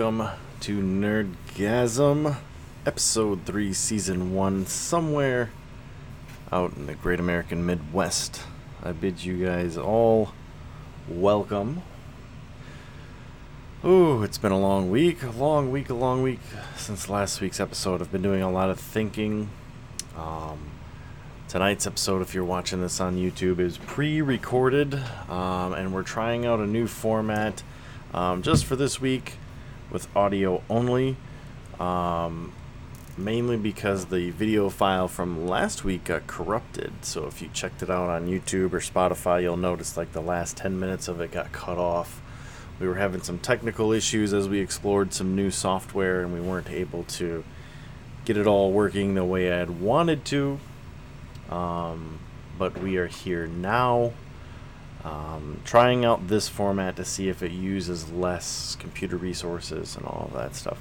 Welcome to Nerdgasm, episode 3, season 1, somewhere out in the great American Midwest. I bid you guys all welcome. Ooh, it's been a long week, a long week, a long week since last week's episode. I've been doing a lot of thinking. Um, tonight's episode, if you're watching this on YouTube, is pre recorded, um, and we're trying out a new format um, just for this week with audio only. Um, mainly because the video file from last week got corrupted. So if you checked it out on YouTube or Spotify, you'll notice like the last 10 minutes of it got cut off. We were having some technical issues as we explored some new software and we weren't able to get it all working the way I had wanted to. Um, but we are here now, um, trying out this format to see if it uses less computer resources and all of that stuff.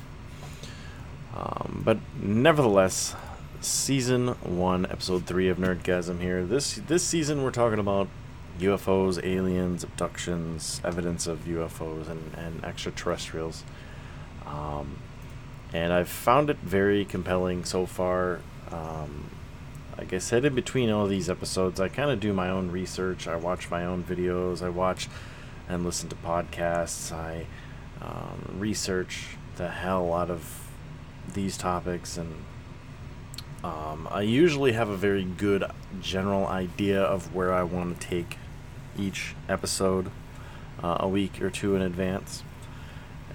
Um, but nevertheless, season one, episode three of Nerdgasm here. This this season we're talking about UFOs, aliens, abductions, evidence of UFOs and, and extraterrestrials. Um, and I've found it very compelling so far. Um, like I said, in between all these episodes, I kind of do my own research. I watch my own videos. I watch and listen to podcasts. I um, research the hell out of these topics, and um, I usually have a very good general idea of where I want to take each episode uh, a week or two in advance.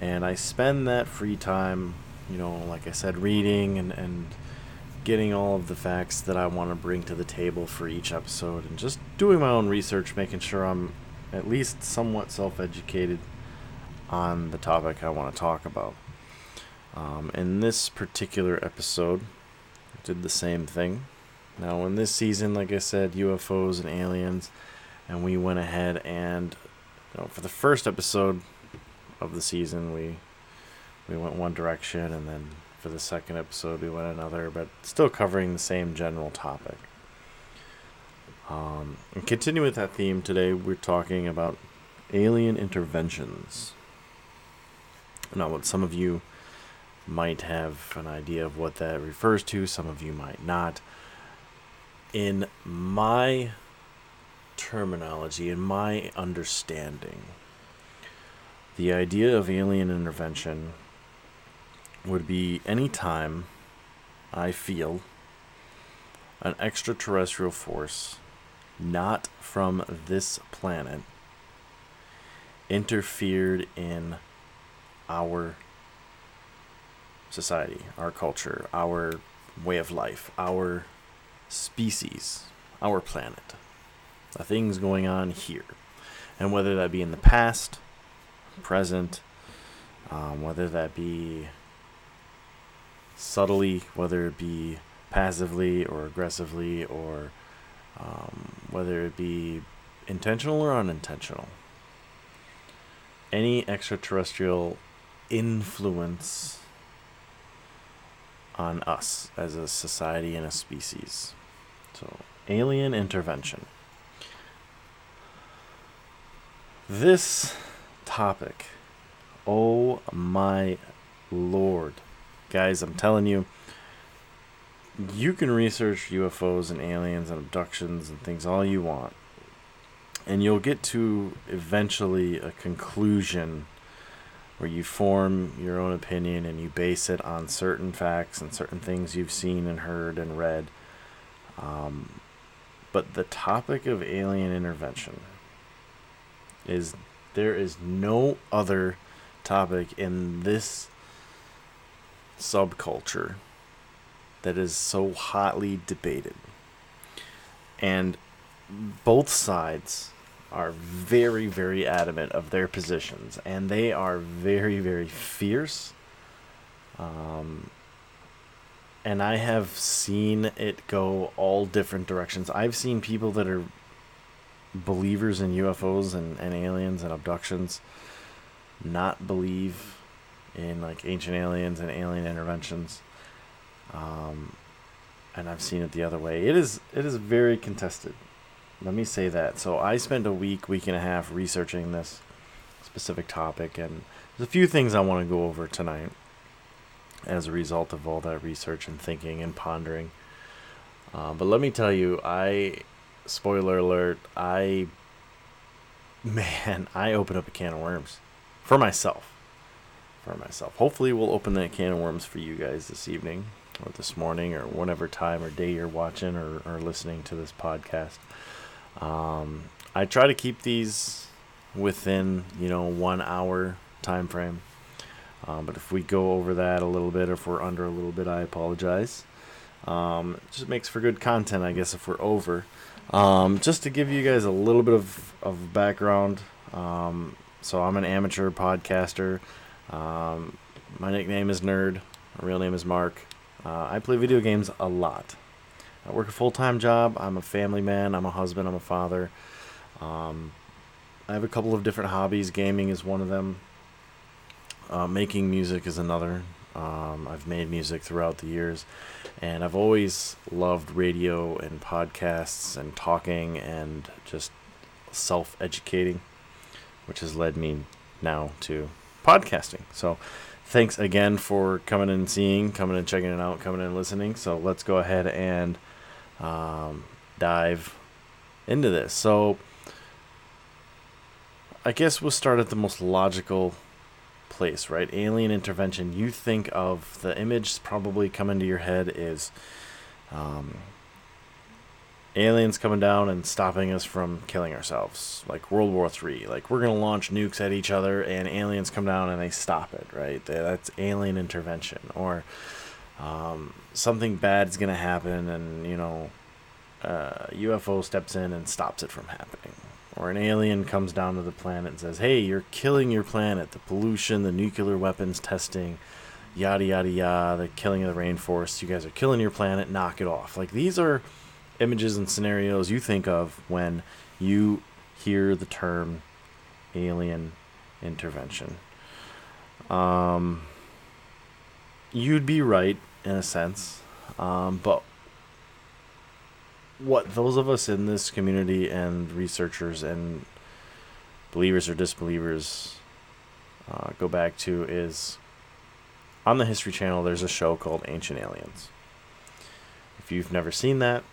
And I spend that free time, you know, like I said, reading and, and getting all of the facts that I want to bring to the table for each episode and just doing my own research, making sure I'm at least somewhat self educated on the topic I want to talk about. Um, in this particular episode, I did the same thing. Now, in this season, like I said, UFOs and aliens, and we went ahead and, you know, for the first episode of the season, we we went one direction, and then for the second episode, we went another, but still covering the same general topic. Um, and continuing with that theme today, we're talking about alien interventions. Now, what some of you might have an idea of what that refers to, some of you might not. In my terminology, in my understanding, the idea of alien intervention would be any time I feel an extraterrestrial force not from this planet interfered in our society, our culture, our way of life, our species, our planet, the things going on here. And whether that be in the past, present, um, whether that be subtly, whether it be passively or aggressively, or um, whether it be intentional or unintentional. Any extraterrestrial influence on us as a society and a species. So, alien intervention. This topic, oh my lord. Guys, I'm telling you, you can research UFOs and aliens and abductions and things all you want. And you'll get to eventually a conclusion where you form your own opinion and you base it on certain facts and certain things you've seen and heard and read. Um, but the topic of alien intervention is there is no other topic in this subculture that is so hotly debated. And both sides are very, very adamant of their positions, and they are very, very fierce. Um, and I have seen it go all different directions. I've seen people that are believers in UFOs and, and aliens and abductions not believe in like ancient aliens and alien interventions. Um, and I've seen it the other way. It is it is very contested. Let me say that. So I spent a week, week and a half researching this specific topic and there's a few things I want to go over tonight as a result of all that research and thinking and pondering. Uh, but let me tell you, I, spoiler alert, I, man, I opened up a can of worms for myself. For myself. Hopefully, we'll open that can of worms for you guys this evening or this morning or whatever time or day you're watching or, or listening to this podcast. Um, I try to keep these within, you know, one hour time frame. Um, but if we go over that a little bit, or if we're under a little bit, I apologize. Um, it just makes for good content, I guess, if we're over. Um, just to give you guys a little bit of, of background. Um, so I'm an amateur podcaster. Um, my nickname is Nerd. My real name is Mark. Uh, I play video games a lot. I work a full time job. I'm a family man. I'm a husband. I'm a father. Um, I have a couple of different hobbies. Gaming is one of them. Uh, making music is another. Um, I've made music throughout the years, and I've always loved radio and podcasts and talking and just self educating, which has led me now to podcasting. So, thanks again for coming and seeing, coming and checking it out, coming and listening. So, let's go ahead and um, dive into this. So, I guess we'll start at the most logical place, right? Alien intervention. You think of the image probably coming to your head is um, aliens coming down and stopping us from killing ourselves, like World War Three. Like we're gonna launch nukes at each other, and aliens come down and they stop it, right? That's alien intervention, or um, something bad's gonna happen, and you know, uh, UFO steps in and stops it from happening or an alien comes down to the planet and says, "Hey, you're killing your planet. The pollution, the nuclear weapons testing, yada yada yada, the killing of the rainforest. You guys are killing your planet. Knock it off." Like these are images and scenarios you think of when you hear the term alien intervention. Um, you'd be right in a sense, um, but what those of us in this community and researchers and believers or disbelievers uh, go back to is on the History Channel, there's a show called Ancient Aliens. If you've never seen that,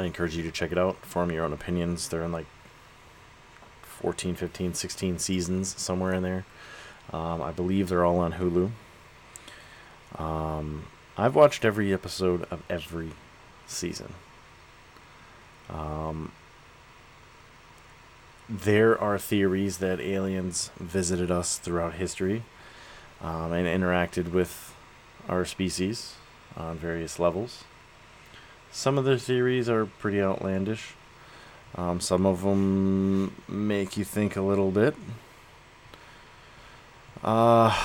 I encourage you to check it out, form your own opinions. They're in like 14, 15, 16 seasons, somewhere in there. Um, I believe they're all on Hulu. Um, I've watched every episode of every season. Um, there are theories that aliens visited us throughout history um, and interacted with our species on various levels. Some of the theories are pretty outlandish. Um, some of them make you think a little bit. Uh,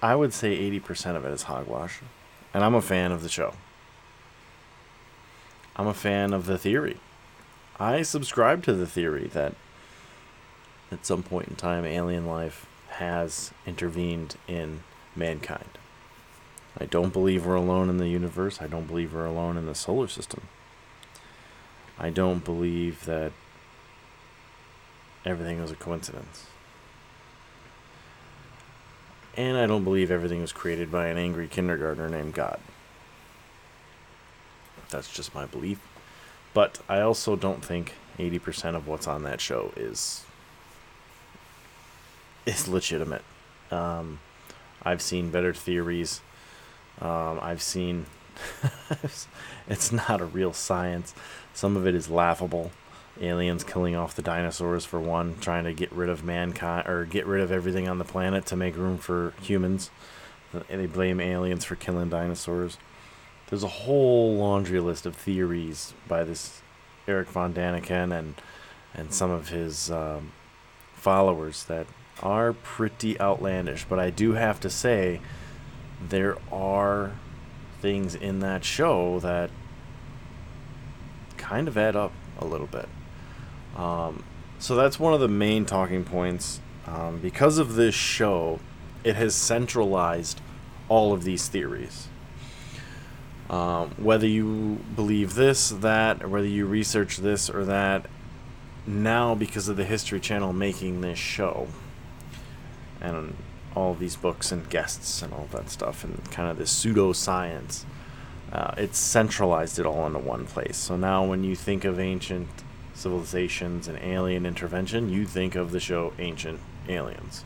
I would say 80% of it is hogwash. And I'm a fan of the show. I'm a fan of the theory. I subscribe to the theory that at some point in time, alien life has intervened in mankind. I don't believe we're alone in the universe. I don't believe we're alone in the solar system. I don't believe that everything was a coincidence. And I don't believe everything was created by an angry kindergartner named God. That's just my belief. But I also don't think 80% of what's on that show is is legitimate. Um, I've seen better theories. Um, I've seen it's not a real science. Some of it is laughable. Aliens killing off the dinosaurs for one, trying to get rid of mankind or get rid of everything on the planet to make room for humans. They blame aliens for killing dinosaurs there's a whole laundry list of theories by this Eric von Daniken and and some of his um, followers that are pretty outlandish. But I do have to say, there are things in that show that kind of add up a little bit. Um, so that's one of the main talking points. Um, because of this show, it has centralized all of these theories. Um, whether you believe this, that, or whether you research this or that, now, because of the History Channel making this show, and all these books and guests and all that stuff, and kind of this pseudoscience, uh, it's centralized it all into one place. So now, when you think of ancient civilizations and alien intervention, you think of the show Ancient Aliens.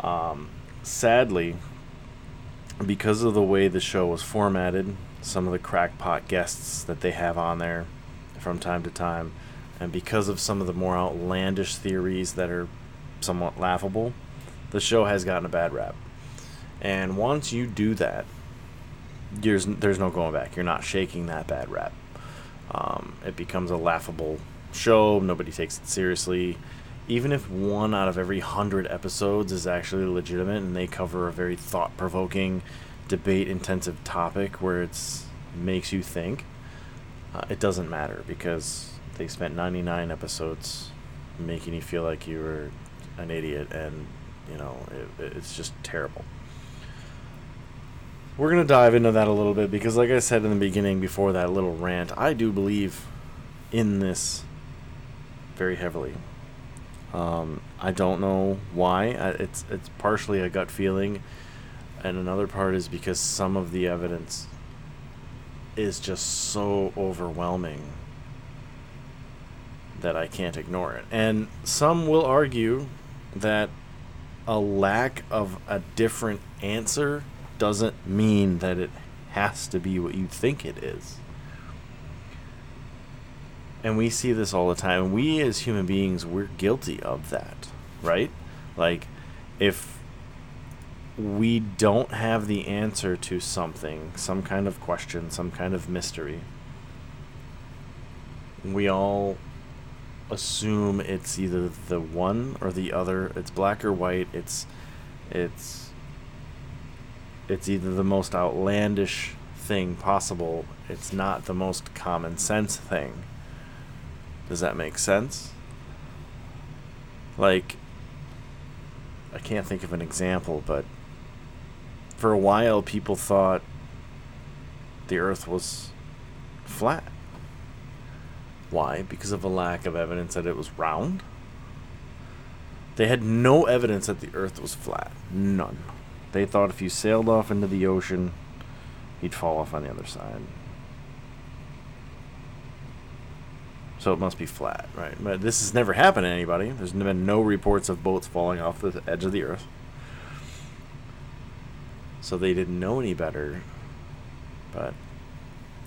Um, sadly, because of the way the show was formatted, some of the crackpot guests that they have on there from time to time, and because of some of the more outlandish theories that are somewhat laughable, the show has gotten a bad rap. And once you do that, there's there's no going back. You're not shaking that bad rap. Um, it becomes a laughable show. Nobody takes it seriously. Even if one out of every hundred episodes is actually legitimate and they cover a very thought provoking, debate intensive topic where it's makes you think, uh, it doesn't matter because they spent 99 episodes making you feel like you were an idiot and you know it, it's just terrible. We're going to dive into that a little bit because like i said in the beginning before that little rant i do believe in this very heavily. Um, i don't know why. It's it's partially a gut feeling. And another part is because some of the evidence is just so overwhelming that I can't ignore it. And some will argue that a lack of a different answer doesn't mean that it has to be what you think it is. And we see this all the time. We as human beings, we're guilty of that, right? Like, if we don't have the answer to something, some kind of question, some kind of mystery, we all assume it's either the one or the other. It's black or white. It's it's it's either the most outlandish thing possible. It's not the most common sense thing. Does that make sense? Like I can't think of an example, but for a while people thought the earth was flat. Why? Because of a lack of evidence that it was round? They had no evidence that the earth was flat. None. They thought if you sailed off into the ocean, he'd fall off on the other side. So it must be flat, right? But this has never happened to anybody. There's been no reports of boats falling off the edge of the earth. So they didn't know any better. But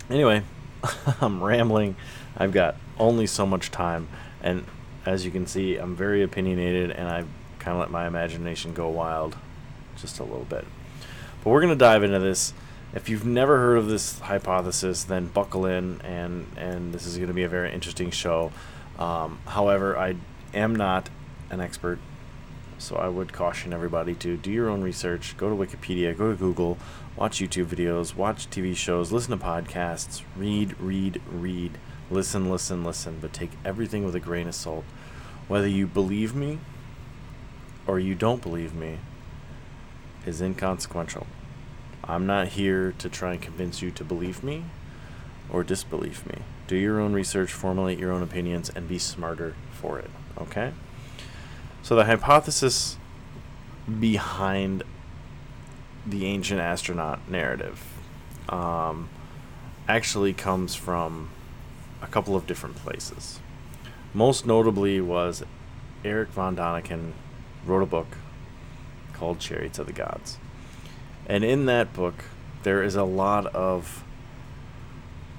anyway, I'm rambling. I've got only so much time, and as you can see, I'm very opinionated, and I kind of let my imagination go wild, just a little bit. But we're gonna dive into this. If you've never heard of this hypothesis, then buckle in, and and this is gonna be a very interesting show. Um, however, I am not an expert, so I would caution everybody to do your own research. Go to Wikipedia, go to Google, watch YouTube videos, watch TV shows, listen to podcasts, read, read, read Listen, listen, listen, but take everything with a grain of salt. Whether you believe me or you don't believe me is inconsequential. I'm not here to try and convince you to believe me or disbelieve me. Do your own research, formulate your own opinions, and be smarter for it. Okay? So, the hypothesis behind the ancient astronaut narrative um, actually comes from a couple of different places. Most notably was Eric von Däniken wrote a book called Chariots of the Gods. And in that book, there is a lot of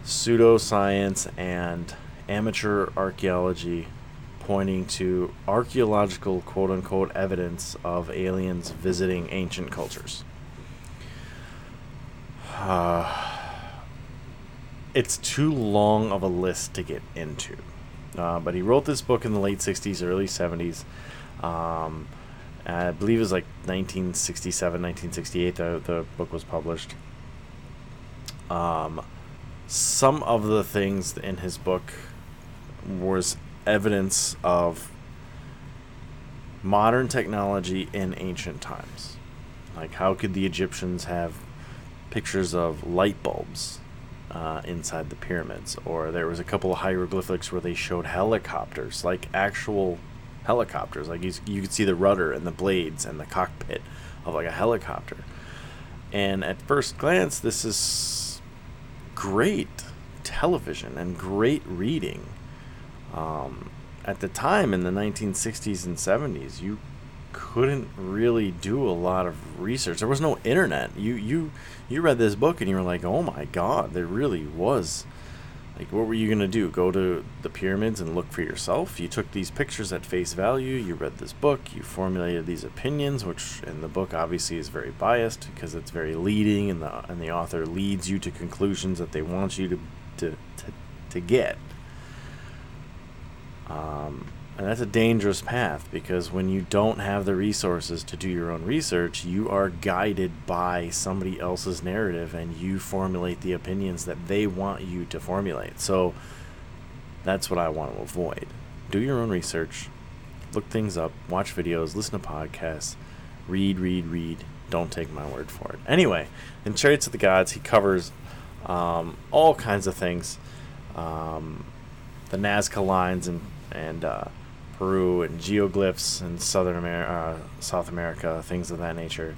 pseudoscience and amateur archaeology pointing to archaeological quote unquote evidence of aliens visiting ancient cultures. Uh, it's too long of a list to get into. Uh, but he wrote this book in the late 60s, early 70s. Um, I believe it was like 1967, 1968 the, the book was published. Um, some of the things in his book was evidence of modern technology in ancient times. Like, how could the Egyptians have pictures of light bulbs uh, inside the pyramids, or there was a couple of hieroglyphics where they showed helicopters, like actual helicopters. Like you, you could see the rudder and the blades and the cockpit of like a helicopter. And at first glance, this is great television and great reading. Um, at the time in the 1960s and 70s, you couldn't really do a lot of research. There was no internet. You you you read this book and you were like, "Oh my god, there really was." Like, what were you gonna do? Go to the pyramids and look for yourself? You took these pictures at face value. You read this book. You formulated these opinions, which in the book obviously is very biased because it's very leading, and the and the author leads you to conclusions that they want you to to to, to get. Um, and that's a dangerous path because when you don't have the resources to do your own research, you are guided by somebody else's narrative and you formulate the opinions that they want you to formulate. So that's what I want to avoid. Do your own research, look things up, watch videos, listen to podcasts, read, read, read. Don't take my word for it. Anyway, in Chariots of the Gods, he covers um, all kinds of things. Um, the Nazca lines and and uh, Peru and geoglyphs in Southern America, uh, South America, things of that nature,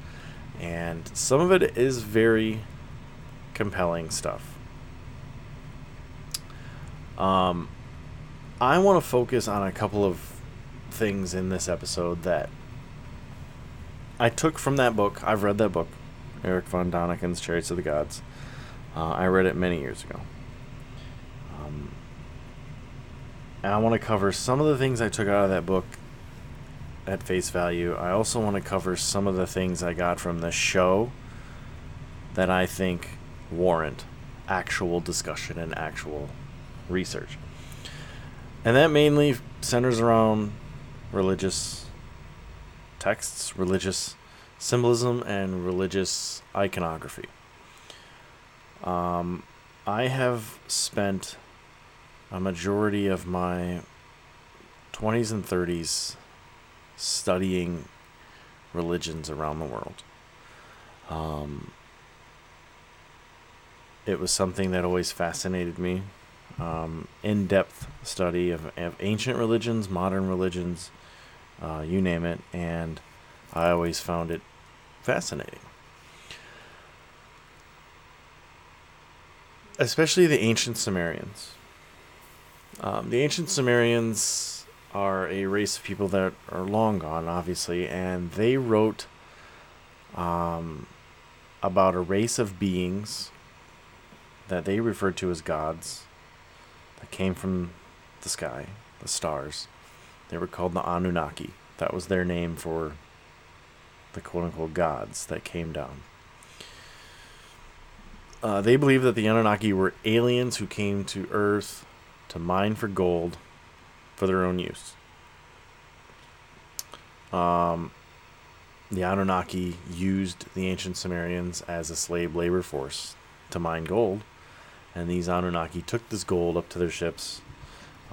and some of it is very compelling stuff. Um, I want to focus on a couple of things in this episode that I took from that book. I've read that book, Eric von Daniken's Chariots of the Gods. Uh, I read it many years ago. Um, and I want to cover some of the things I took out of that book at face value. I also want to cover some of the things I got from the show that I think warrant actual discussion and actual research. And that mainly centers around religious texts, religious symbolism, and religious iconography. Um, I have spent a majority of my 20s and 30s studying religions around the world. Um, it was something that always fascinated me. Um, in depth study of, of, ancient religions, modern religions, uh, you name it, and I always found it fascinating. Especially the ancient Sumerians. Um, the ancient Sumerians are a race of people that are long gone, obviously, and they wrote um, about a race of beings that they referred to as gods that came from the sky, the stars. They were called the Anunnaki. That was their name for the quote unquote gods that came down. Uh, they believe that the Anunnaki were aliens who came to Earth to mine for gold for their own use. Um, the Anunnaki used the ancient Sumerians as a slave labor force to mine gold, and these Anunnaki took this gold up to their ships.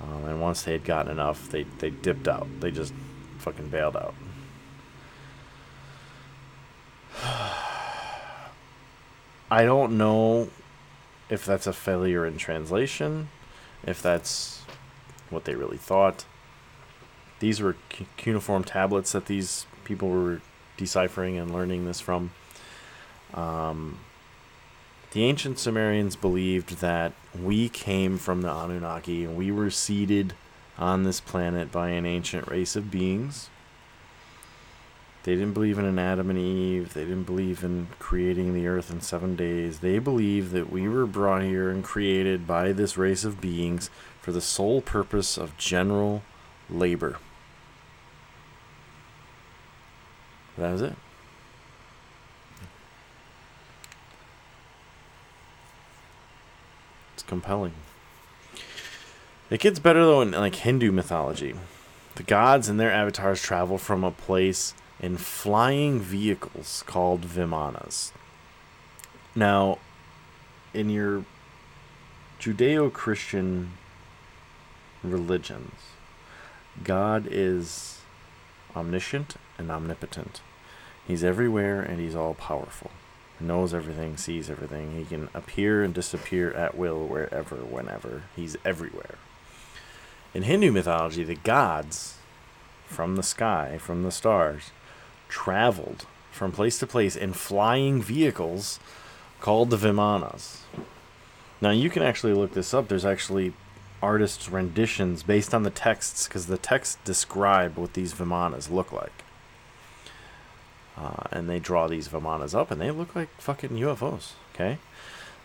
Um, and once they had gotten enough, they, they dipped out. They just fucking bailed out. I don't know if that's a failure in translation if that's what they really thought. These were cuneiform tablets that these people were deciphering and learning this from. Um, the ancient Sumerians believed that we came from the Anunnaki and we were seeded on this planet by an ancient race of beings they didn't believe in an Adam and Eve. They didn't believe in creating the earth in seven days. They believed that we were brought here and created by this race of beings for the sole purpose of general labor. That was it. It's compelling. It gets better though in like Hindu mythology. The gods and their avatars travel from a place in flying vehicles called Vimanas. Now, in your Judeo Christian religions, God is omniscient and omnipotent. He's everywhere and he's all powerful. He knows everything, sees everything. He can appear and disappear at will wherever, whenever. He's everywhere. In Hindu mythology, the gods from the sky, from the stars, traveled from place to place in flying vehicles called the Vimanas. Now, you can actually look this up. There's actually artists' renditions based on the texts because the texts describe what these Vimanas look like. Uh, and they draw these Vimanas up, and they look like fucking UFOs. Okay,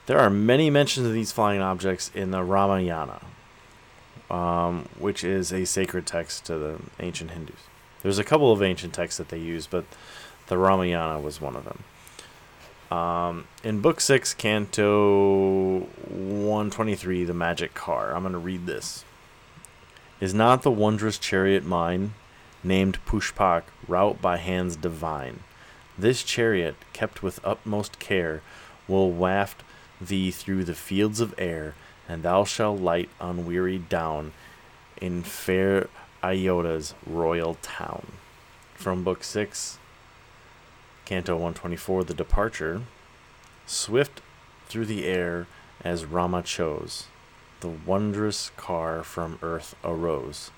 there are many mentions of these flying objects in the Ramayana, um, which is a sacred text to the ancient Hindus. There's a couple of ancient texts that they use, but the Ramayana was one of them. Um, in Book 6, Canto 123, The Magic Car, I'm going to read this. Is not the wondrous chariot mine, named Pushpak, route by hands divine? This chariot, kept with utmost care, will waft thee through the fields of air, and thou shalt light unwearied down in fair Ayodhya's royal town. From Book 6, Canto 124, The Departure. Swift through the air as Rama chose, the wondrous car from earth arose,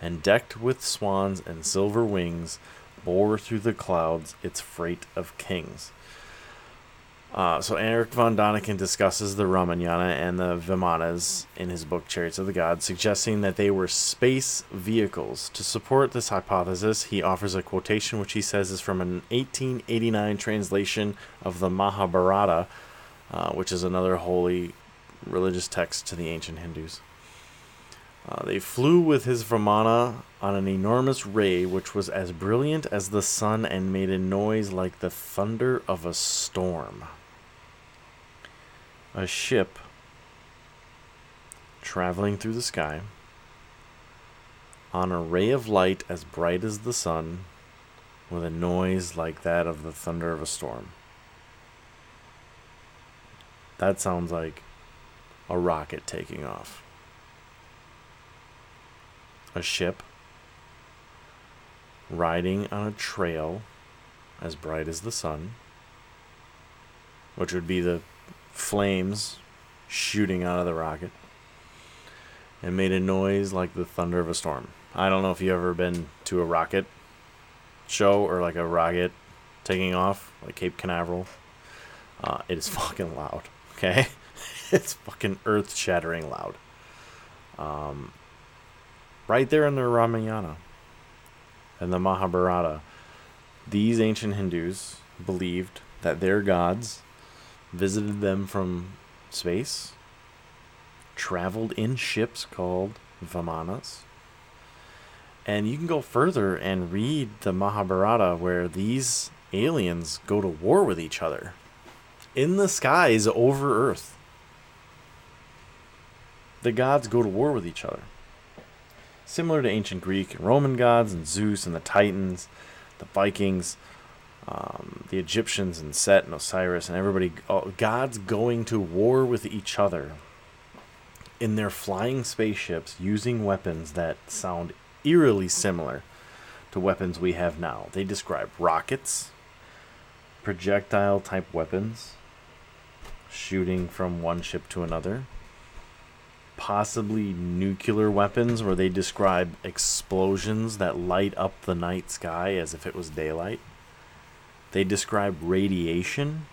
and decked with swans and silver wings, bore through the clouds its freight of kings. Uh, so Eric von Daniken discusses the Ramayana and the Vimanas in his book Chariots of the Gods, suggesting that they were space vehicles. To support this hypothesis, he offers a quotation which he says is from an 1889 translation of the Mahabharata, uh, which is another holy religious text to the ancient Hindus. Uh, they flew with his Vimana on an enormous ray which was as brilliant as the sun and made a noise like the thunder of a storm a ship traveling through the sky on a ray of light as bright as the sun with a noise like that of the thunder of a storm. That sounds like a rocket taking off. A ship riding on a trail as bright as the sun, which would be the flames shooting out of the rocket and made a noise like the thunder of a storm. I don't know if you've ever been to a rocket show or like a rocket taking off, like Cape Canaveral. Uh, it is fucking loud, okay? it's fucking earth shattering loud. Um, right there in the Ramayana and the Mahabharata, these ancient Hindus believed that their gods visited them from space, traveled in ships called Vimanas. And you can go further and read the Mahabharata where these aliens go to war with each other in the skies over Earth. The gods go to war with each other. Similar to ancient Greek and Roman gods and Zeus and the Titans, the Vikings, um, the Egyptians and Set and Osiris and everybody, all, gods going to war with each other in their flying spaceships using weapons that sound eerily similar to weapons we have now. They describe rockets, projectile type weapons, shooting from one ship to another, possibly nuclear weapons where they describe explosions that light up the night sky as if it was daylight. They describe radiation,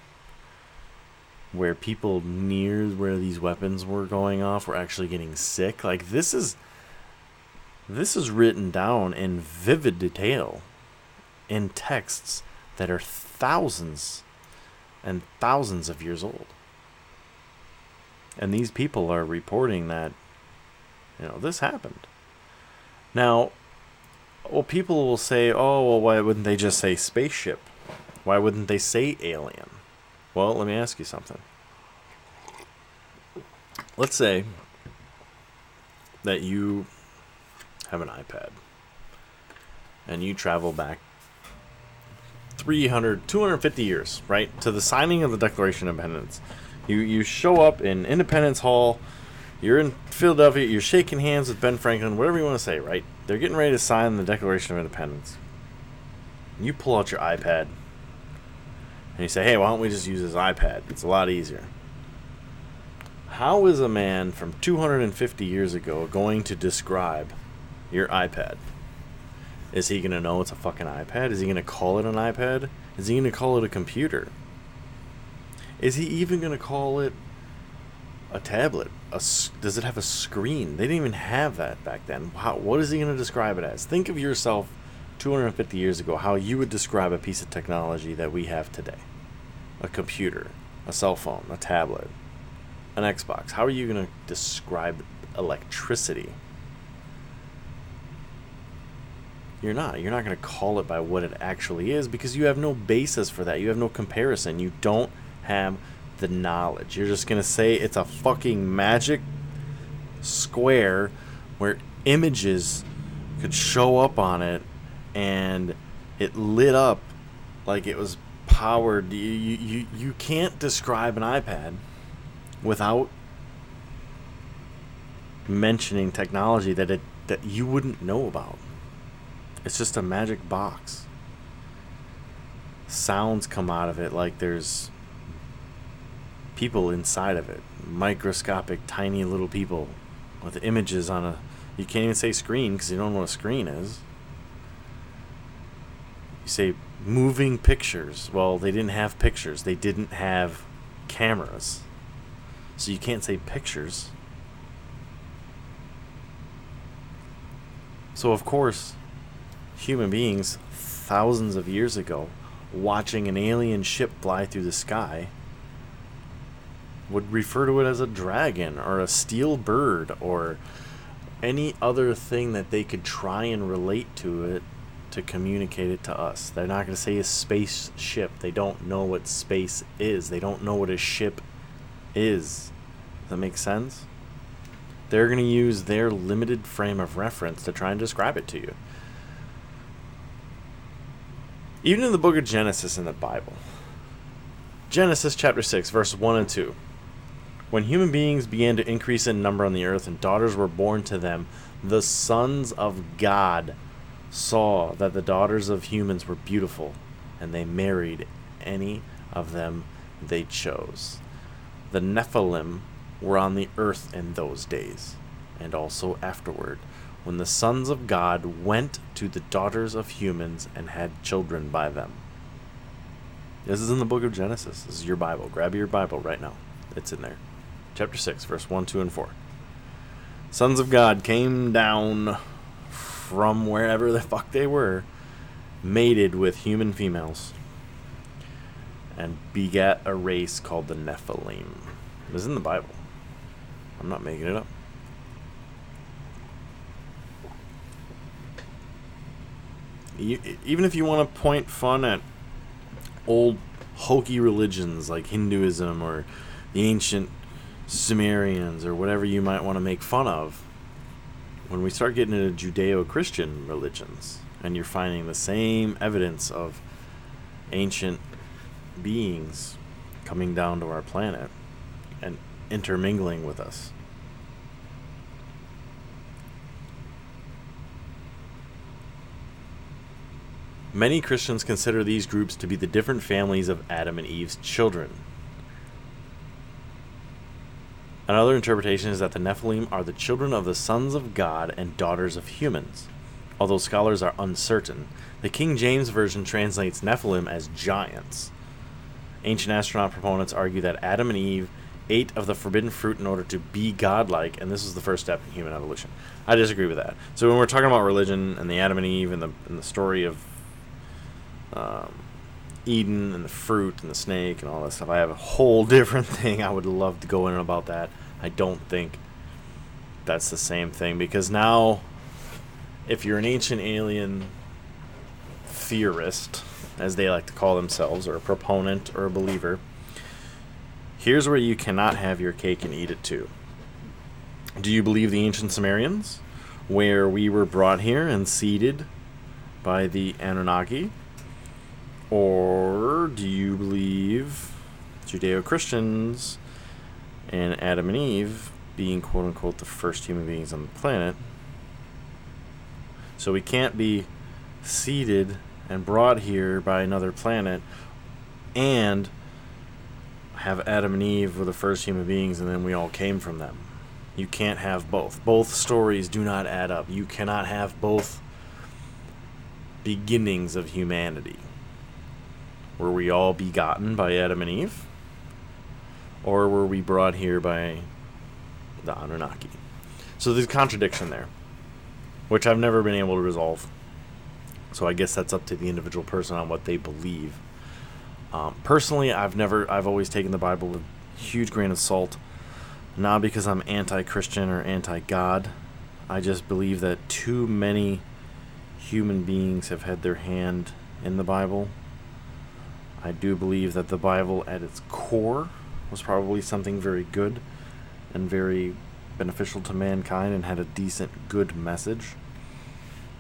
where people near where these weapons were going off were actually getting sick. Like this is this is written down in vivid detail in texts that are thousands and thousands of years old. And these people are reporting that you know this happened. Now, well people will say, "Oh, well why wouldn't they just say spaceship?" Why wouldn't they say alien? Well, let me ask you something. Let's say that you have an iPad and you travel back 300 250 years, right? To the signing of the Declaration of Independence. You you show up in Independence Hall, you're in Philadelphia, you're shaking hands with Ben Franklin, whatever you want to say, right? They're getting ready to sign the Declaration of Independence. You pull out your iPad And you say, hey, why don't we just use his iPad? It's a lot easier. How is a man from 250 years ago going to describe your iPad? Is he going to know it's a fucking iPad? Is he going to call it an iPad? Is he going to call it a computer? Is he even going to call it a tablet? A, does it have a screen? They didn't even have that back then. How, what is he going to describe it as? Think of yourself 250 years ago, how you would describe a piece of technology that we have today a computer, a cell phone, a tablet, an Xbox. How are you going to describe electricity? You're not. You're not going to call it by what it actually is because you have no basis for that. You have no comparison. You don't have the knowledge. You're just going to say it's a fucking magic square where images could show up on it and it lit up like it was powered. You, you, you can't describe an iPad without mentioning technology that it that you wouldn't know about. It's just a magic box. Sounds come out of it like there's people inside of it. Microscopic, tiny little people with images on a. You can't even say screen because you don't know what a screen is. You say moving pictures. Well, they didn't have pictures, they didn't have cameras. So you can't say pictures. So, of course, human beings thousands of years ago watching an alien ship fly through the sky would refer to it as a dragon or a steel bird or any other thing that they could try and relate to it to communicate it to us. They're not going to say a spaceship. They don't know what space is. They don't know what a ship is. Does that make sense? They're going to use their limited frame of reference to try and describe it to you. Even in the book of Genesis in the Bible, Genesis chapter 6, verse 1 and 2. When human beings began to increase in number on the earth and daughters were born to them, the sons of God saw that the daughters of humans were beautiful, and they married any of them they chose. The Nephilim were on the earth in those days, and also afterward, when the sons of God went to the daughters of humans and had children by them. This is in the book of Genesis. This is your Bible. Grab your Bible right now. It's in there. Chapter 6, verse 1, 2, and 4. Sons of God came down from wherever the fuck they were, mated with human females, and begat a race called the Nephilim. It was in the Bible. I'm not making it up. You, even if you want to point fun at old hokey religions like Hinduism or the ancient Sumerians or whatever you might want to make fun of, when we start getting into Judeo Christian religions and you're finding the same evidence of ancient beings coming down to our planet and intermingling with us. Many Christians consider these groups to be the different families of Adam and Eve's children. Another interpretation is that the Nephilim are the children of the sons of God and daughters of humans. Although scholars are uncertain, the King James Version translates Nephilim as giants. Ancient astronaut proponents argue that Adam and Eve ate of the forbidden fruit in order to be godlike, and this is the first step in human evolution. I disagree with that. So when we're talking about religion and the Adam and Eve and the and the story of um, Eden and the fruit and the snake and all that stuff, I have a whole different thing. I would love to go in about that. I don't think that's the same thing because now, if you're an ancient alien theorist, as they like to call themselves, or a proponent or a believer, here's where you cannot have your cake and eat it too. Do you believe the ancient Sumerians, where we were brought here and seeded by the Anunnaki? Or do you believe Judeo Christians and Adam and Eve being quote unquote the first human beings on the planet? So we can't be seeded and brought here by another planet and have Adam and Eve were the first human beings and then we all came from them. You can't have both. Both stories do not add up. You cannot have both beginnings of humanity. Were we all begotten by Adam and Eve? Or were we brought here by the Anunnaki? So there's a contradiction there, which I've never been able to resolve. So I guess that's up to the individual person on what they believe. Um, personally, I've never, I've always taken the Bible with huge grain of salt. Not because I'm anti Christian or anti God. I just believe that too many human beings have had their hand in the Bible. I do believe that the Bible, at its core, was probably something very good and very beneficial to mankind and had a decent, good message.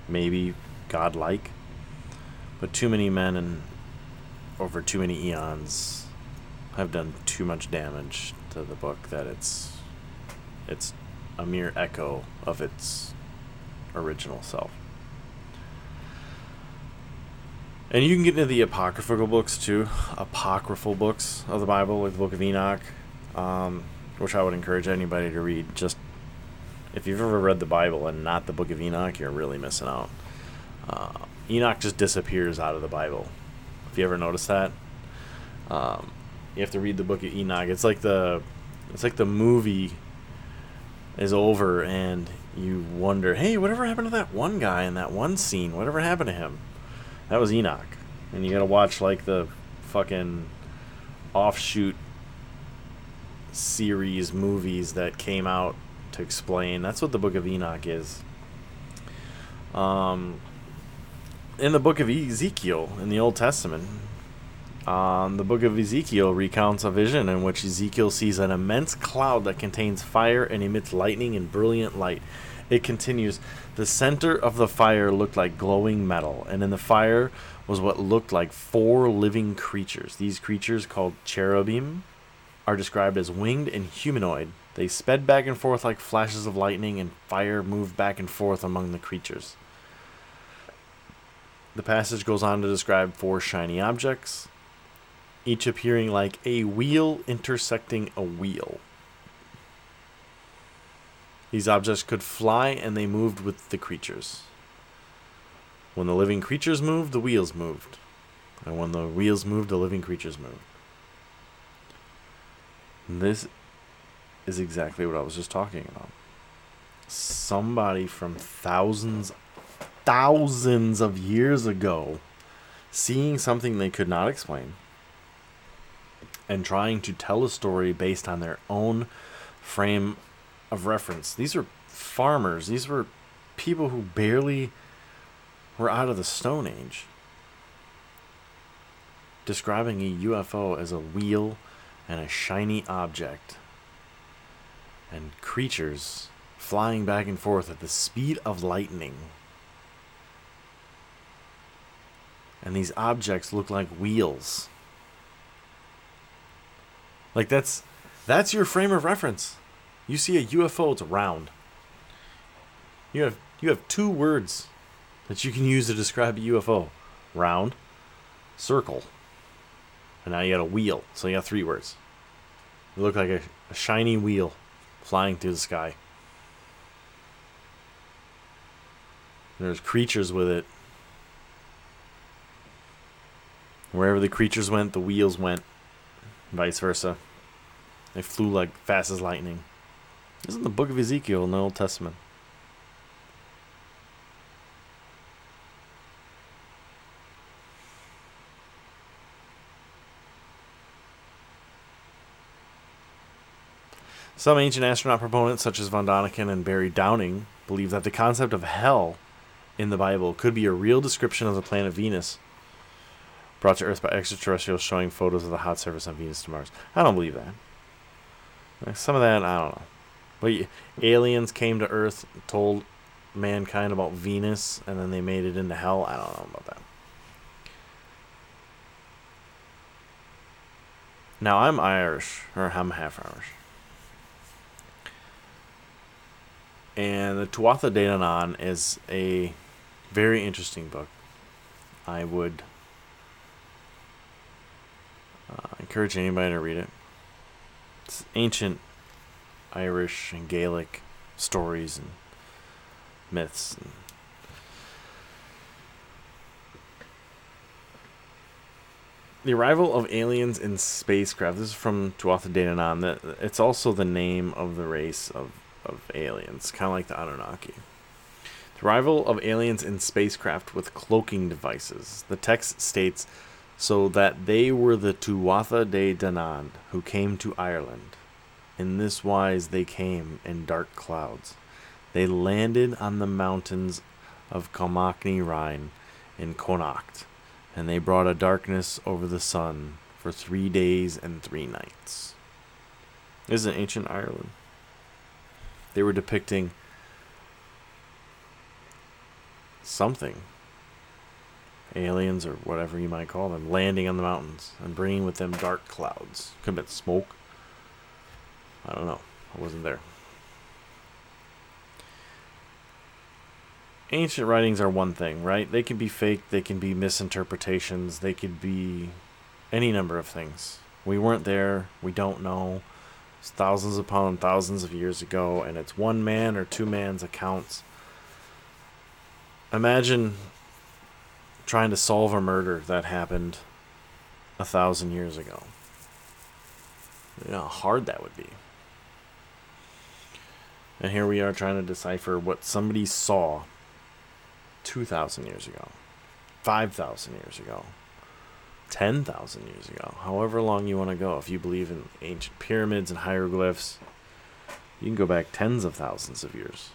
Maybe godlike. But too many men and over too many eons have done too much damage to the book that it's it's a mere echo of its original self. And you can get into the apocryphal books too, apocryphal books of the Bible, like the Book of Enoch, um, which I would encourage anybody to read. Just if you've ever read the Bible and not the Book of Enoch, you're really missing out. Uh, Enoch just disappears out of the Bible. If you ever notice that, um, you have to read the Book of Enoch. It's like the it's like the movie is over and you wonder, hey, whatever happened to that one guy in that one scene? Whatever happened to him? That was Enoch. And you gotta watch like the fucking offshoot series movies that came out to explain. That's what the Book of Enoch is. Um, in the Book of Ezekiel in the Old Testament, um, the book of Ezekiel recounts a vision in which Ezekiel sees an immense cloud that contains fire and emits lightning and brilliant light. It continues The center of the fire looked like glowing metal, and in the fire was what looked like four living creatures. These creatures, called cherubim, are described as winged and humanoid. They sped back and forth like flashes of lightning, and fire moved back and forth among the creatures. The passage goes on to describe four shiny objects each appearing like a wheel intersecting a wheel. These objects could fly and they moved with the creatures. When the living creatures moved, the wheels moved. And when the wheels moved, the living creatures moved. And this is exactly what I was just talking about. Somebody from thousands, thousands of years ago seeing something they could not explain and trying to tell a story based on their own frame of reference. These are farmers, these were people who barely were out of the Stone Age. Describing a UFO as a wheel and a shiny object, and creatures flying back and forth at the speed of lightning. And these objects look like wheels. Like that's that's your frame of reference. You see a UFO, it's round. You have you have two words that you can use to describe a UFO. Round, circle. And now you got a wheel. So you got three words. You look like a, a shiny wheel flying through the sky. There's creatures with it. Wherever the creatures went, the wheels went. Vice versa. They flew like fast as lightning. This is in the book of Ezekiel in the Old Testament. Some ancient astronaut proponents, such as von Daniken and Barry Downing, believe that the concept of hell in the Bible could be a real description of the planet Venus, brought to Earth by extraterrestrials showing photos of the hot surface on Venus to Mars. I don't believe that. Some of that, I don't know. But aliens came to Earth, told mankind about Venus, and then they made it into hell. I don't know about that. Now, I'm Irish, or I'm half Irish. And the Tuatha De Danann is a very interesting book. I would uh, encourage anybody to read it. It's ancient Irish and Gaelic stories and myths. And the arrival of aliens in spacecraft. This is from Tuatha De Danann. It's also the name of the race of, of aliens, kind of like the Anunnaki. The arrival of aliens in spacecraft with cloaking devices. The text states so that they were the Tuatha De Danann who came to Ireland. In this wise they came in dark clouds. They landed on the mountains of Conmaicne Rein in Connacht, and they brought a darkness over the sun for three days and three nights. This is ancient Ireland. They were depicting something aliens or whatever you might call them landing on the mountains and bringing with them dark clouds could have been smoke i don't know. I wasn't there. Ancient writings are one thing right? They can be fake they can be misinterpretations they could be any number of things. We weren't there we don't know. It's thousands upon thousands of years ago and it's one man or two man's accounts. Imagine trying to solve a murder that happened a thousand years ago. You know how hard that would be. And here we are trying to decipher what somebody saw 2,000 years ago, 5,000 years ago, 10,000 years ago, however long you want to go. If you believe in ancient pyramids and hieroglyphs, you can go back tens of thousands of years.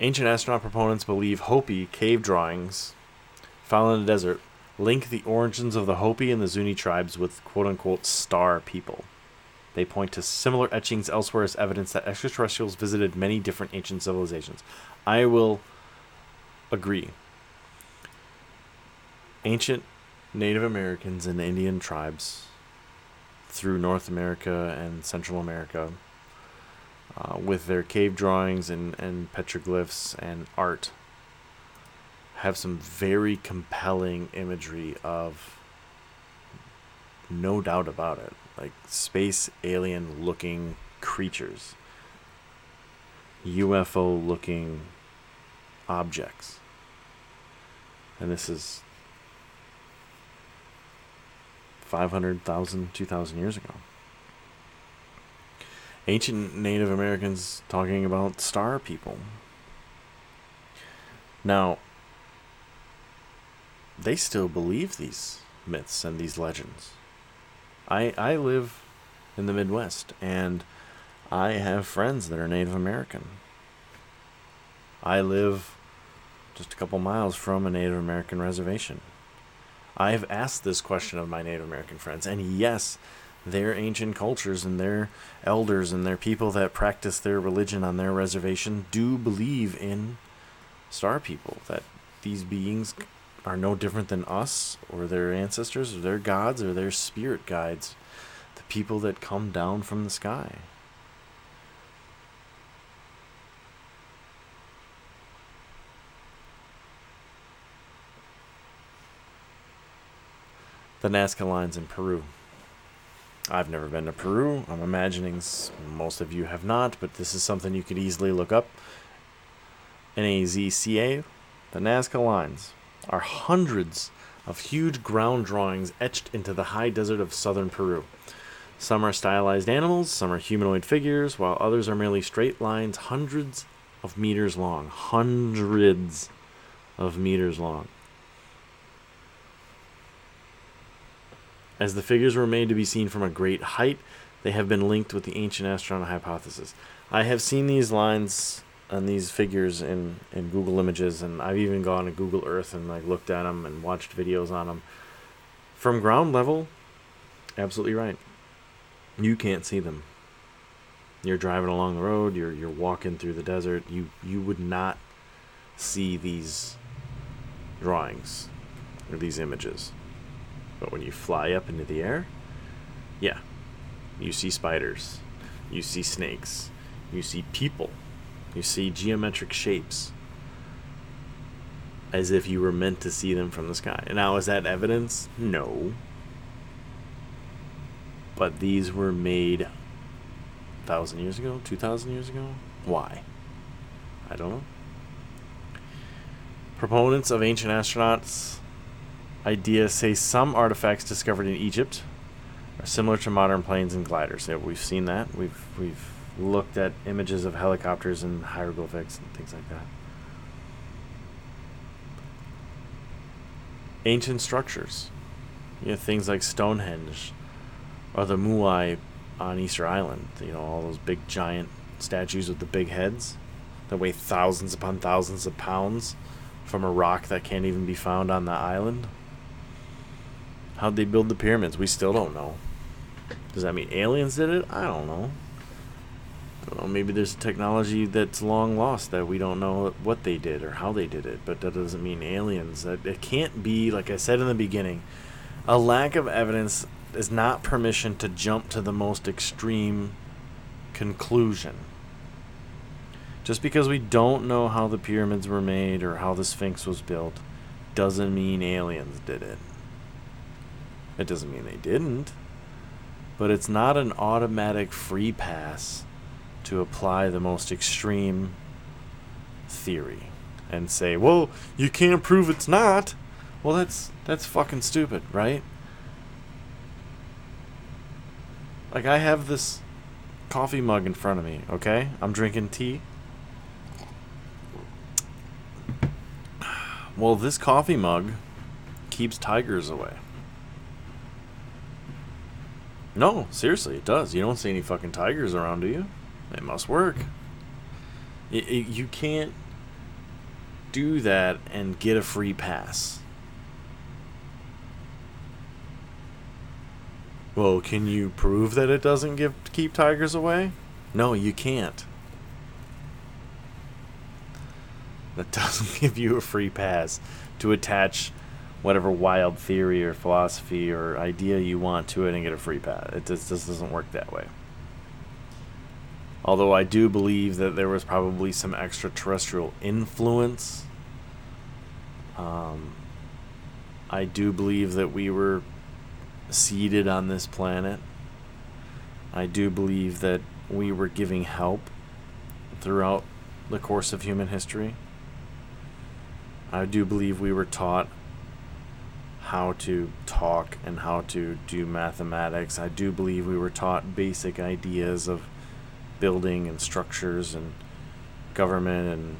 Ancient astronaut proponents believe Hopi cave drawings found in the desert link the origins of the Hopi and the Zuni tribes with quote unquote star people. They point to similar etchings elsewhere as evidence that extraterrestrials visited many different ancient civilizations. I will agree. Ancient Native Americans and Indian tribes through North America and Central America uh, with their cave drawings and, and petroglyphs and art have some very compelling imagery of no doubt about it like space alien looking creatures UFO looking objects and this is 500,000 2,000 years ago ancient Native Americans talking about star people. Now, they still believe these myths and these legends. I I live in the Midwest and I have friends that are Native American. I live just a couple miles from a Native American reservation. I've asked this question of my Native American friends, and yes, their ancient cultures and their elders and their people that practice their religion on their reservation do believe in star people that these beings are no different than us or their ancestors or their gods or their spirit guides the people that come down from the sky the Nazca lines in Peru I've never been to Peru. I'm imagining most of you have not, but this is something you could easily look up. NAZCA, the Nazca lines, are hundreds of huge ground drawings etched into the high desert of southern Peru. Some are stylized animals, some are humanoid figures, while others are merely straight lines hundreds of meters long. Hundreds of meters long. As the figures were made to be seen from a great height, they have been linked with the ancient astronaut hypothesis. I have seen these lines and these figures in, in Google Images, and I've even gone to Google Earth and like looked at them and watched videos on them. From ground level, absolutely right. You can't see them. You're driving along the road. You're you're walking through the desert. You you would not see these drawings or these images. But when you fly up into the air, yeah, you see spiders, you see snakes, you see people, you see geometric shapes. as if you were meant to see them from the sky. Now, is that evidence? No. But these were made thousand years ago, two thousand years ago. Why? I don't know. Proponents of ancient astronauts' ideas say some artifacts discovered in Egypt are similar to modern planes and gliders. Yeah, we've seen that. We've we've looked at images of helicopters and hieroglyphics and things like that. Ancient structures. You know, things like Stonehenge or the Moai on Easter Island. You know, all those big giant statues with the big heads that weigh thousands upon thousands of pounds from a rock that can't even be found on the island. How'd they build the pyramids? We still don't know. Does that mean aliens did it? I don't know. I. Maybe there's technology that's long lost that we don't know what they did or how they did it, but that doesn't mean aliens. That it can't be like I said in the beginning. A lack of evidence is not permission to jump to the most extreme conclusion. Just because we don't know how the pyramids were made or how the Sphinx was built doesn't mean aliens did it. It doesn't mean they didn't. But it's not an automatic free pass to apply the most extreme theory and say, "Well, you can't prove it's not." Well, that's that's fucking stupid, right? Like I have this coffee mug in front of me, okay? I'm drinking tea. Well, this coffee mug keeps tigers away. No, seriously, it does. You don't see any fucking tigers around, do you? It must work. It, it, you can't do that and get a free pass. Well, can you prove that it doesn't give keep tigers away? No, you can't. That doesn't give you a free pass to attach whatever wild theory or philosophy or idea you want to it and get a free pass. It just, just doesn't work that way. Although I do believe that there was probably some extraterrestrial influence. Um, I do believe that we were seeded on this planet. I do believe that we were giving help throughout the course of human history. I do believe we were taught how to talk and how to do mathematics. I do believe we were taught basic ideas of building and structures and government and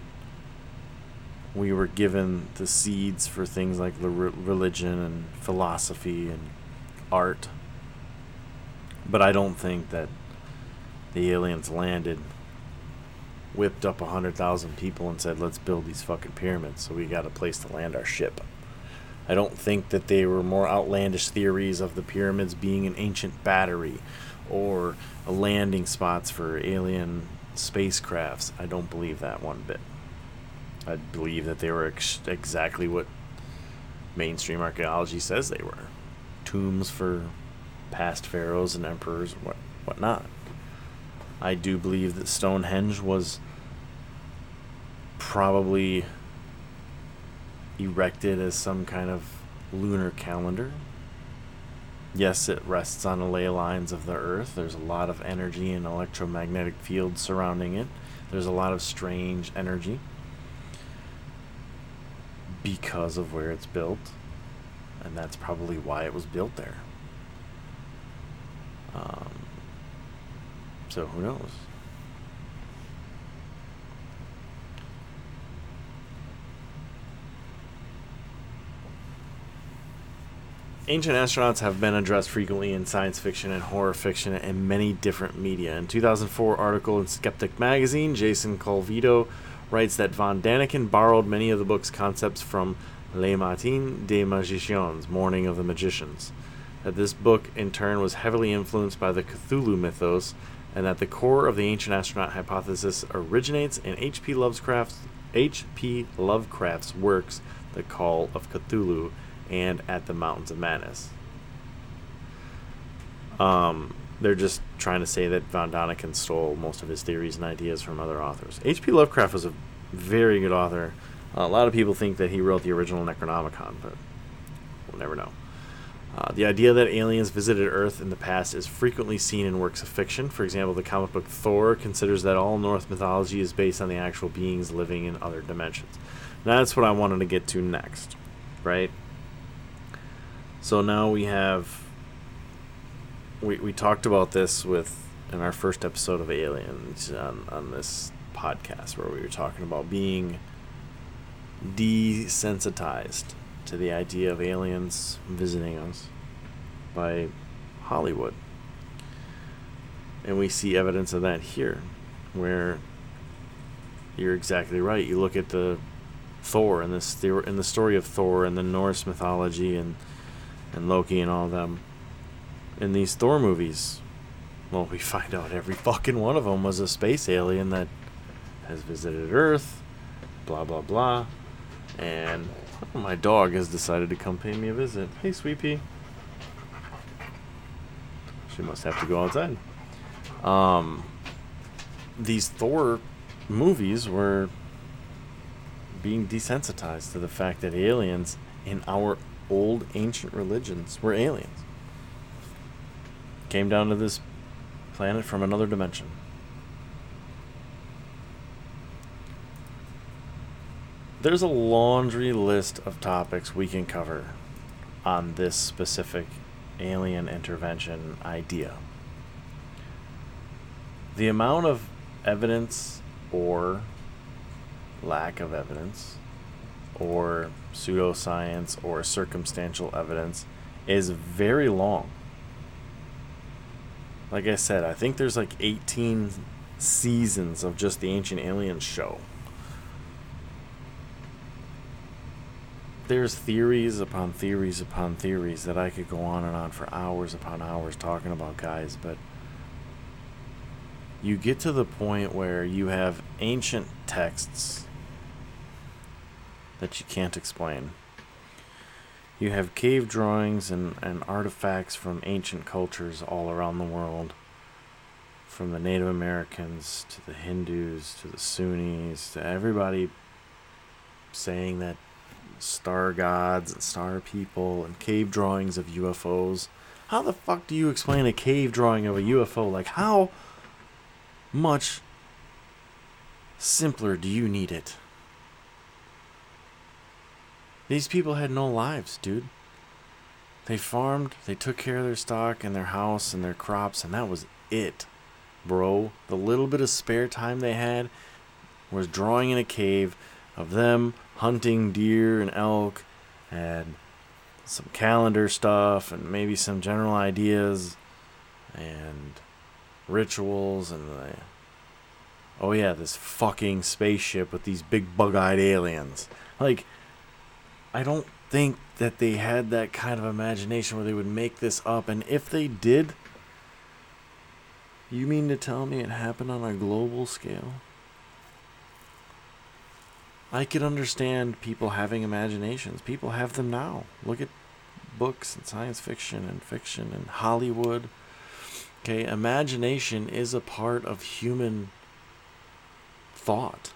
we were given the seeds for things like religion and philosophy and art. But I don't think that the aliens landed, whipped up a hundred thousand people, and said, "Let's build these fucking pyramids." So we got a place to land our ship. I don't think that they were more outlandish theories of the pyramids being an ancient battery or landing spots for alien spacecrafts. I don't believe that one bit. I believe that they were ex- exactly what mainstream archaeology says they were tombs for past pharaohs and emperors and what whatnot. I do believe that Stonehenge was probably erected as some kind of lunar calendar. Yes, it rests on the ley lines of the Earth. There's a lot of energy and electromagnetic fields surrounding it. There's a lot of strange energy because of where it's built, and that's probably why it was built there. Um, so who knows? Ancient astronauts have been addressed frequently in science fiction and horror fiction and many different media. In 2004 article in Skeptic magazine, Jason Colavito writes that von Daniken borrowed many of the book's concepts from Les Matins des Magiciens, Morning of the Magicians. That this book, in turn, was heavily influenced by the Cthulhu mythos, and that the core of the ancient astronaut hypothesis originates in H.P. Lovecraft's, H.P. Lovecraft's works, The Call of Cthulhu and at the Mountains of Madness. Um, they're just trying to say that Von Daniken stole most of his theories and ideas from other authors. H.P. Lovecraft was a very good author. a lot of people think that he wrote the original Necronomicon, but we'll never know. Uh, the idea that aliens visited Earth in the past is frequently seen in works of fiction. For example, the comic book Thor considers that all Norse mythology is based on the actual beings living in other dimensions. That's what I wanted to get to next, right? So now we have. We, we talked about this with in our first episode of Aliens on, on this podcast where we were talking about being desensitized to the idea of aliens visiting us by Hollywood. And we see evidence of that here, where you're exactly right. You look at the Thor and this in the story of Thor and the Norse mythology and and Loki and all them. In these Thor movies, well, we find out every fucking one of them was a space alien that has visited Earth, blah blah blah, and my dog has decided to come pay me a visit. Hey, Sweet Pea. She must have to go outside. Um, these Thor movies were being desensitized to the fact that aliens in our old ancient religions were aliens. Came down to this planet from another dimension. There's a laundry list of topics we can cover on this specific alien intervention idea. The amount of evidence or lack of evidence or pseudoscience or circumstantial evidence is very long. Like I said, I think there's like 18 seasons of just the Ancient Aliens show. There's theories upon theories upon theories that I could go on and on for hours upon hours talking about, guys, but you get to the point where you have ancient texts that you can't explain. You have cave drawings and, and artifacts from ancient cultures all around the world. From the Native Americans to the Hindus to the Sunnis to everybody saying that star gods and star people and cave drawings of UFOs. How the fuck do you explain a cave drawing of a UFO? Like, how much simpler do you need it? These people had no lives, dude. They farmed, they took care of their stock and their house and their crops, and that was it, bro. The little bit of spare time they had was drawing in a cave of them hunting deer and elk and some calendar stuff and maybe some general ideas and rituals and the oh yeah this fucking spaceship with these big bug-eyed aliens like I don't think that they had that kind of imagination where they would make this up. And if they did, you mean to tell me it happened on a global scale? I could understand people having imaginations. People have them now. Look at books and science fiction and fiction and Hollywood. Okay, imagination is a part of human thought.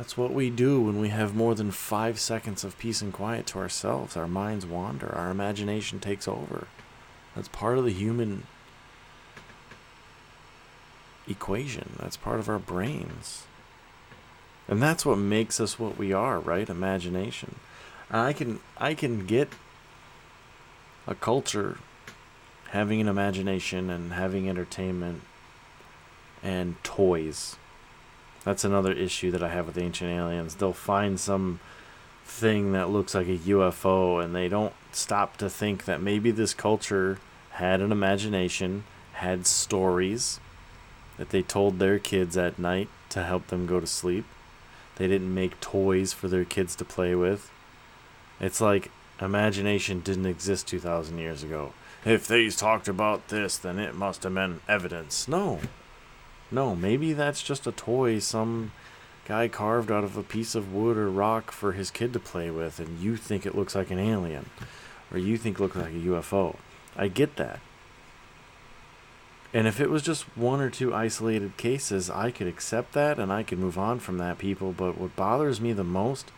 That's what we do when we have more than five seconds of peace and quiet to ourselves. Our minds wander, our imagination takes over. That's part of the human equation, that's part of our brains. And that's what makes us what we are, right? Imagination. I can I can get a culture having an imagination and having entertainment and toys that's another issue that I have with Ancient Aliens. They'll find some thing that looks like a UFO and they don't stop to think that maybe this culture had an imagination, had stories that they told their kids at night to help them go to sleep. They didn't make toys for their kids to play with. It's like imagination didn't exist 2,000 years ago. If they's talked about this, then it must have been evidence. No, no, maybe that's just a toy some guy carved out of a piece of wood or rock for his kid to play with, and you think it looks like an alien, or you think it looks like a UFO. I get that. And if it was just one or two isolated cases, I could accept that and I could move on from that, people. But what bothers me the most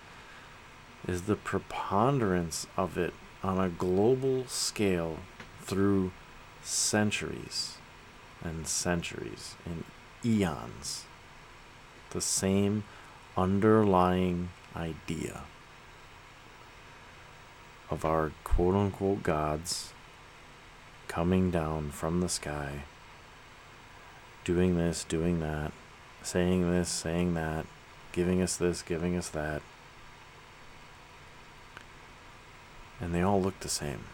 is the preponderance of it on a global scale through centuries and centuries and eons. The same underlying idea of our quote unquote gods coming down from the sky, doing this, doing that, saying this, saying that, giving us this, giving us that. And they all look the same.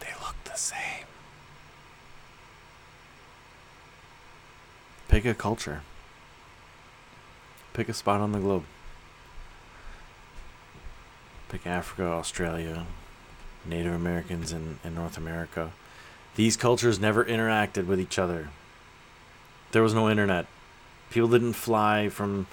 They look the same. Pick a culture. Pick a spot on the globe. Pick Africa, Australia, Native Americans in, in North America. These cultures never interacted with each other. There was no internet. People didn't fly from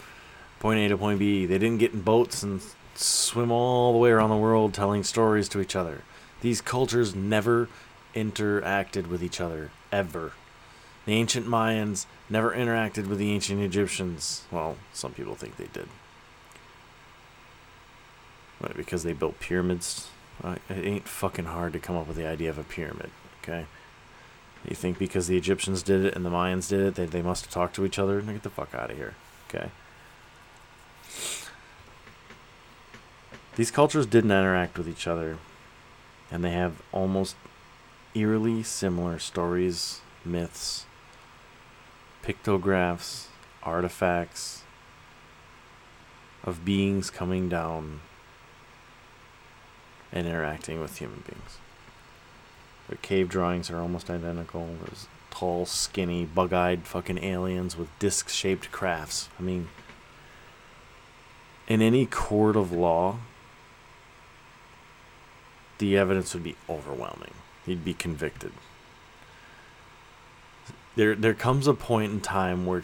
point A to point B. They didn't get in boats and swim all the way around the world telling stories to each other. These cultures never interacted with each other, ever. The ancient Mayans never interacted with the ancient Egyptians. Well, some people think they did. Right, because they built pyramids. Uh, it ain't fucking hard to come up with the idea of a pyramid, okay? You think because the Egyptians did it and the Mayans did it, they, they must have talked to each other? Get the fuck out of here, okay? These cultures didn't interact with each other, and they have almost eerily similar stories, myths, pictographs, artifacts of beings coming down and interacting with human beings. Their cave drawings are almost identical. There's tall, skinny, bug eyed fucking aliens with disc shaped crafts. I mean, in any court of law, the evidence would be overwhelming. He'd be convicted. There, there comes a point in time where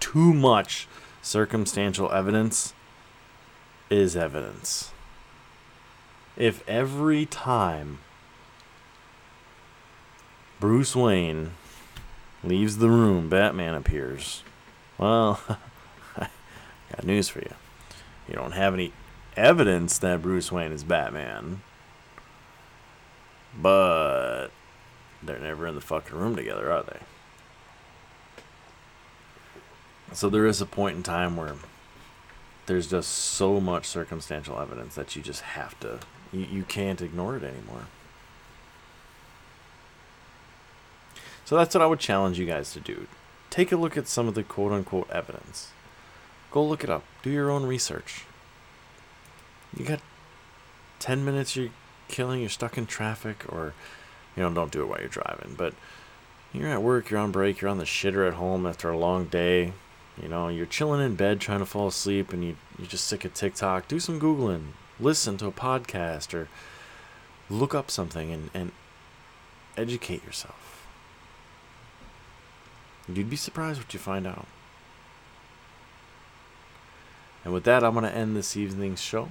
too much circumstantial evidence is evidence. If every time Bruce Wayne leaves the room, Batman appears, well, got news for you. You don't have any evidence that Bruce Wayne is Batman. But they're never in the fucking room together, are they? So there is a point in time where there's just so much circumstantial evidence that you just have to you, you can't ignore it anymore. So that's what I would challenge you guys to do. Take a look at some of the quote unquote evidence. Go look it up. Do your own research. You got 10 minutes you're killing, you're stuck in traffic, or, you know, don't do it while you're driving. But you're at work, you're on break, you're on the shitter at home after a long day. You know, you're chilling in bed trying to fall asleep and you, you're just sick of TikTok. Do some Googling. Listen to a podcast or look up something and, and educate yourself. You'd be surprised what you find out. And with that, I'm going to end this evening's show.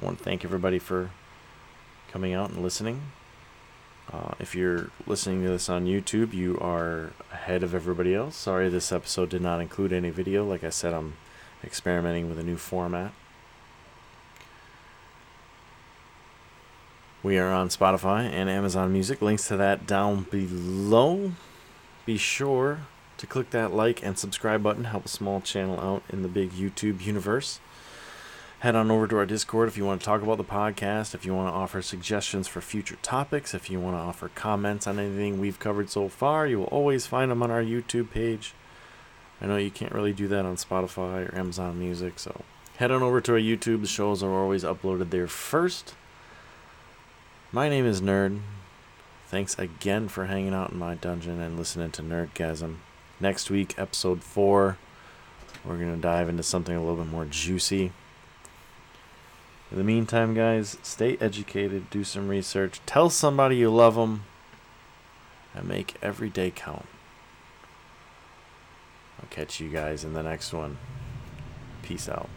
I want to thank everybody for coming out and listening. Uh, if you're listening to this on YouTube, you are ahead of everybody else. Sorry this episode did not include any video. Like I said, I'm experimenting with a new format. We are on Spotify and Amazon Music. Links to that down below. Be sure to click that like and subscribe button. Help a small channel out in the big YouTube universe head on over to our Discord if you want to talk about the podcast, if you want to offer suggestions for future topics, if you want to offer comments on anything we've covered so far. You will always find them on our YouTube page. I know you can't really do that on Spotify or Amazon Music, so head on over to our YouTube. The shows are always uploaded there first. My name is Nerd. Thanks again for hanging out in my dungeon and listening to Nerdgasm. Next week, episode 4, we're going to dive into something a little bit more juicy. In the meantime, guys, stay educated, do some research, tell somebody you love them, and make every day count. I'll catch you guys in the next one. Peace out.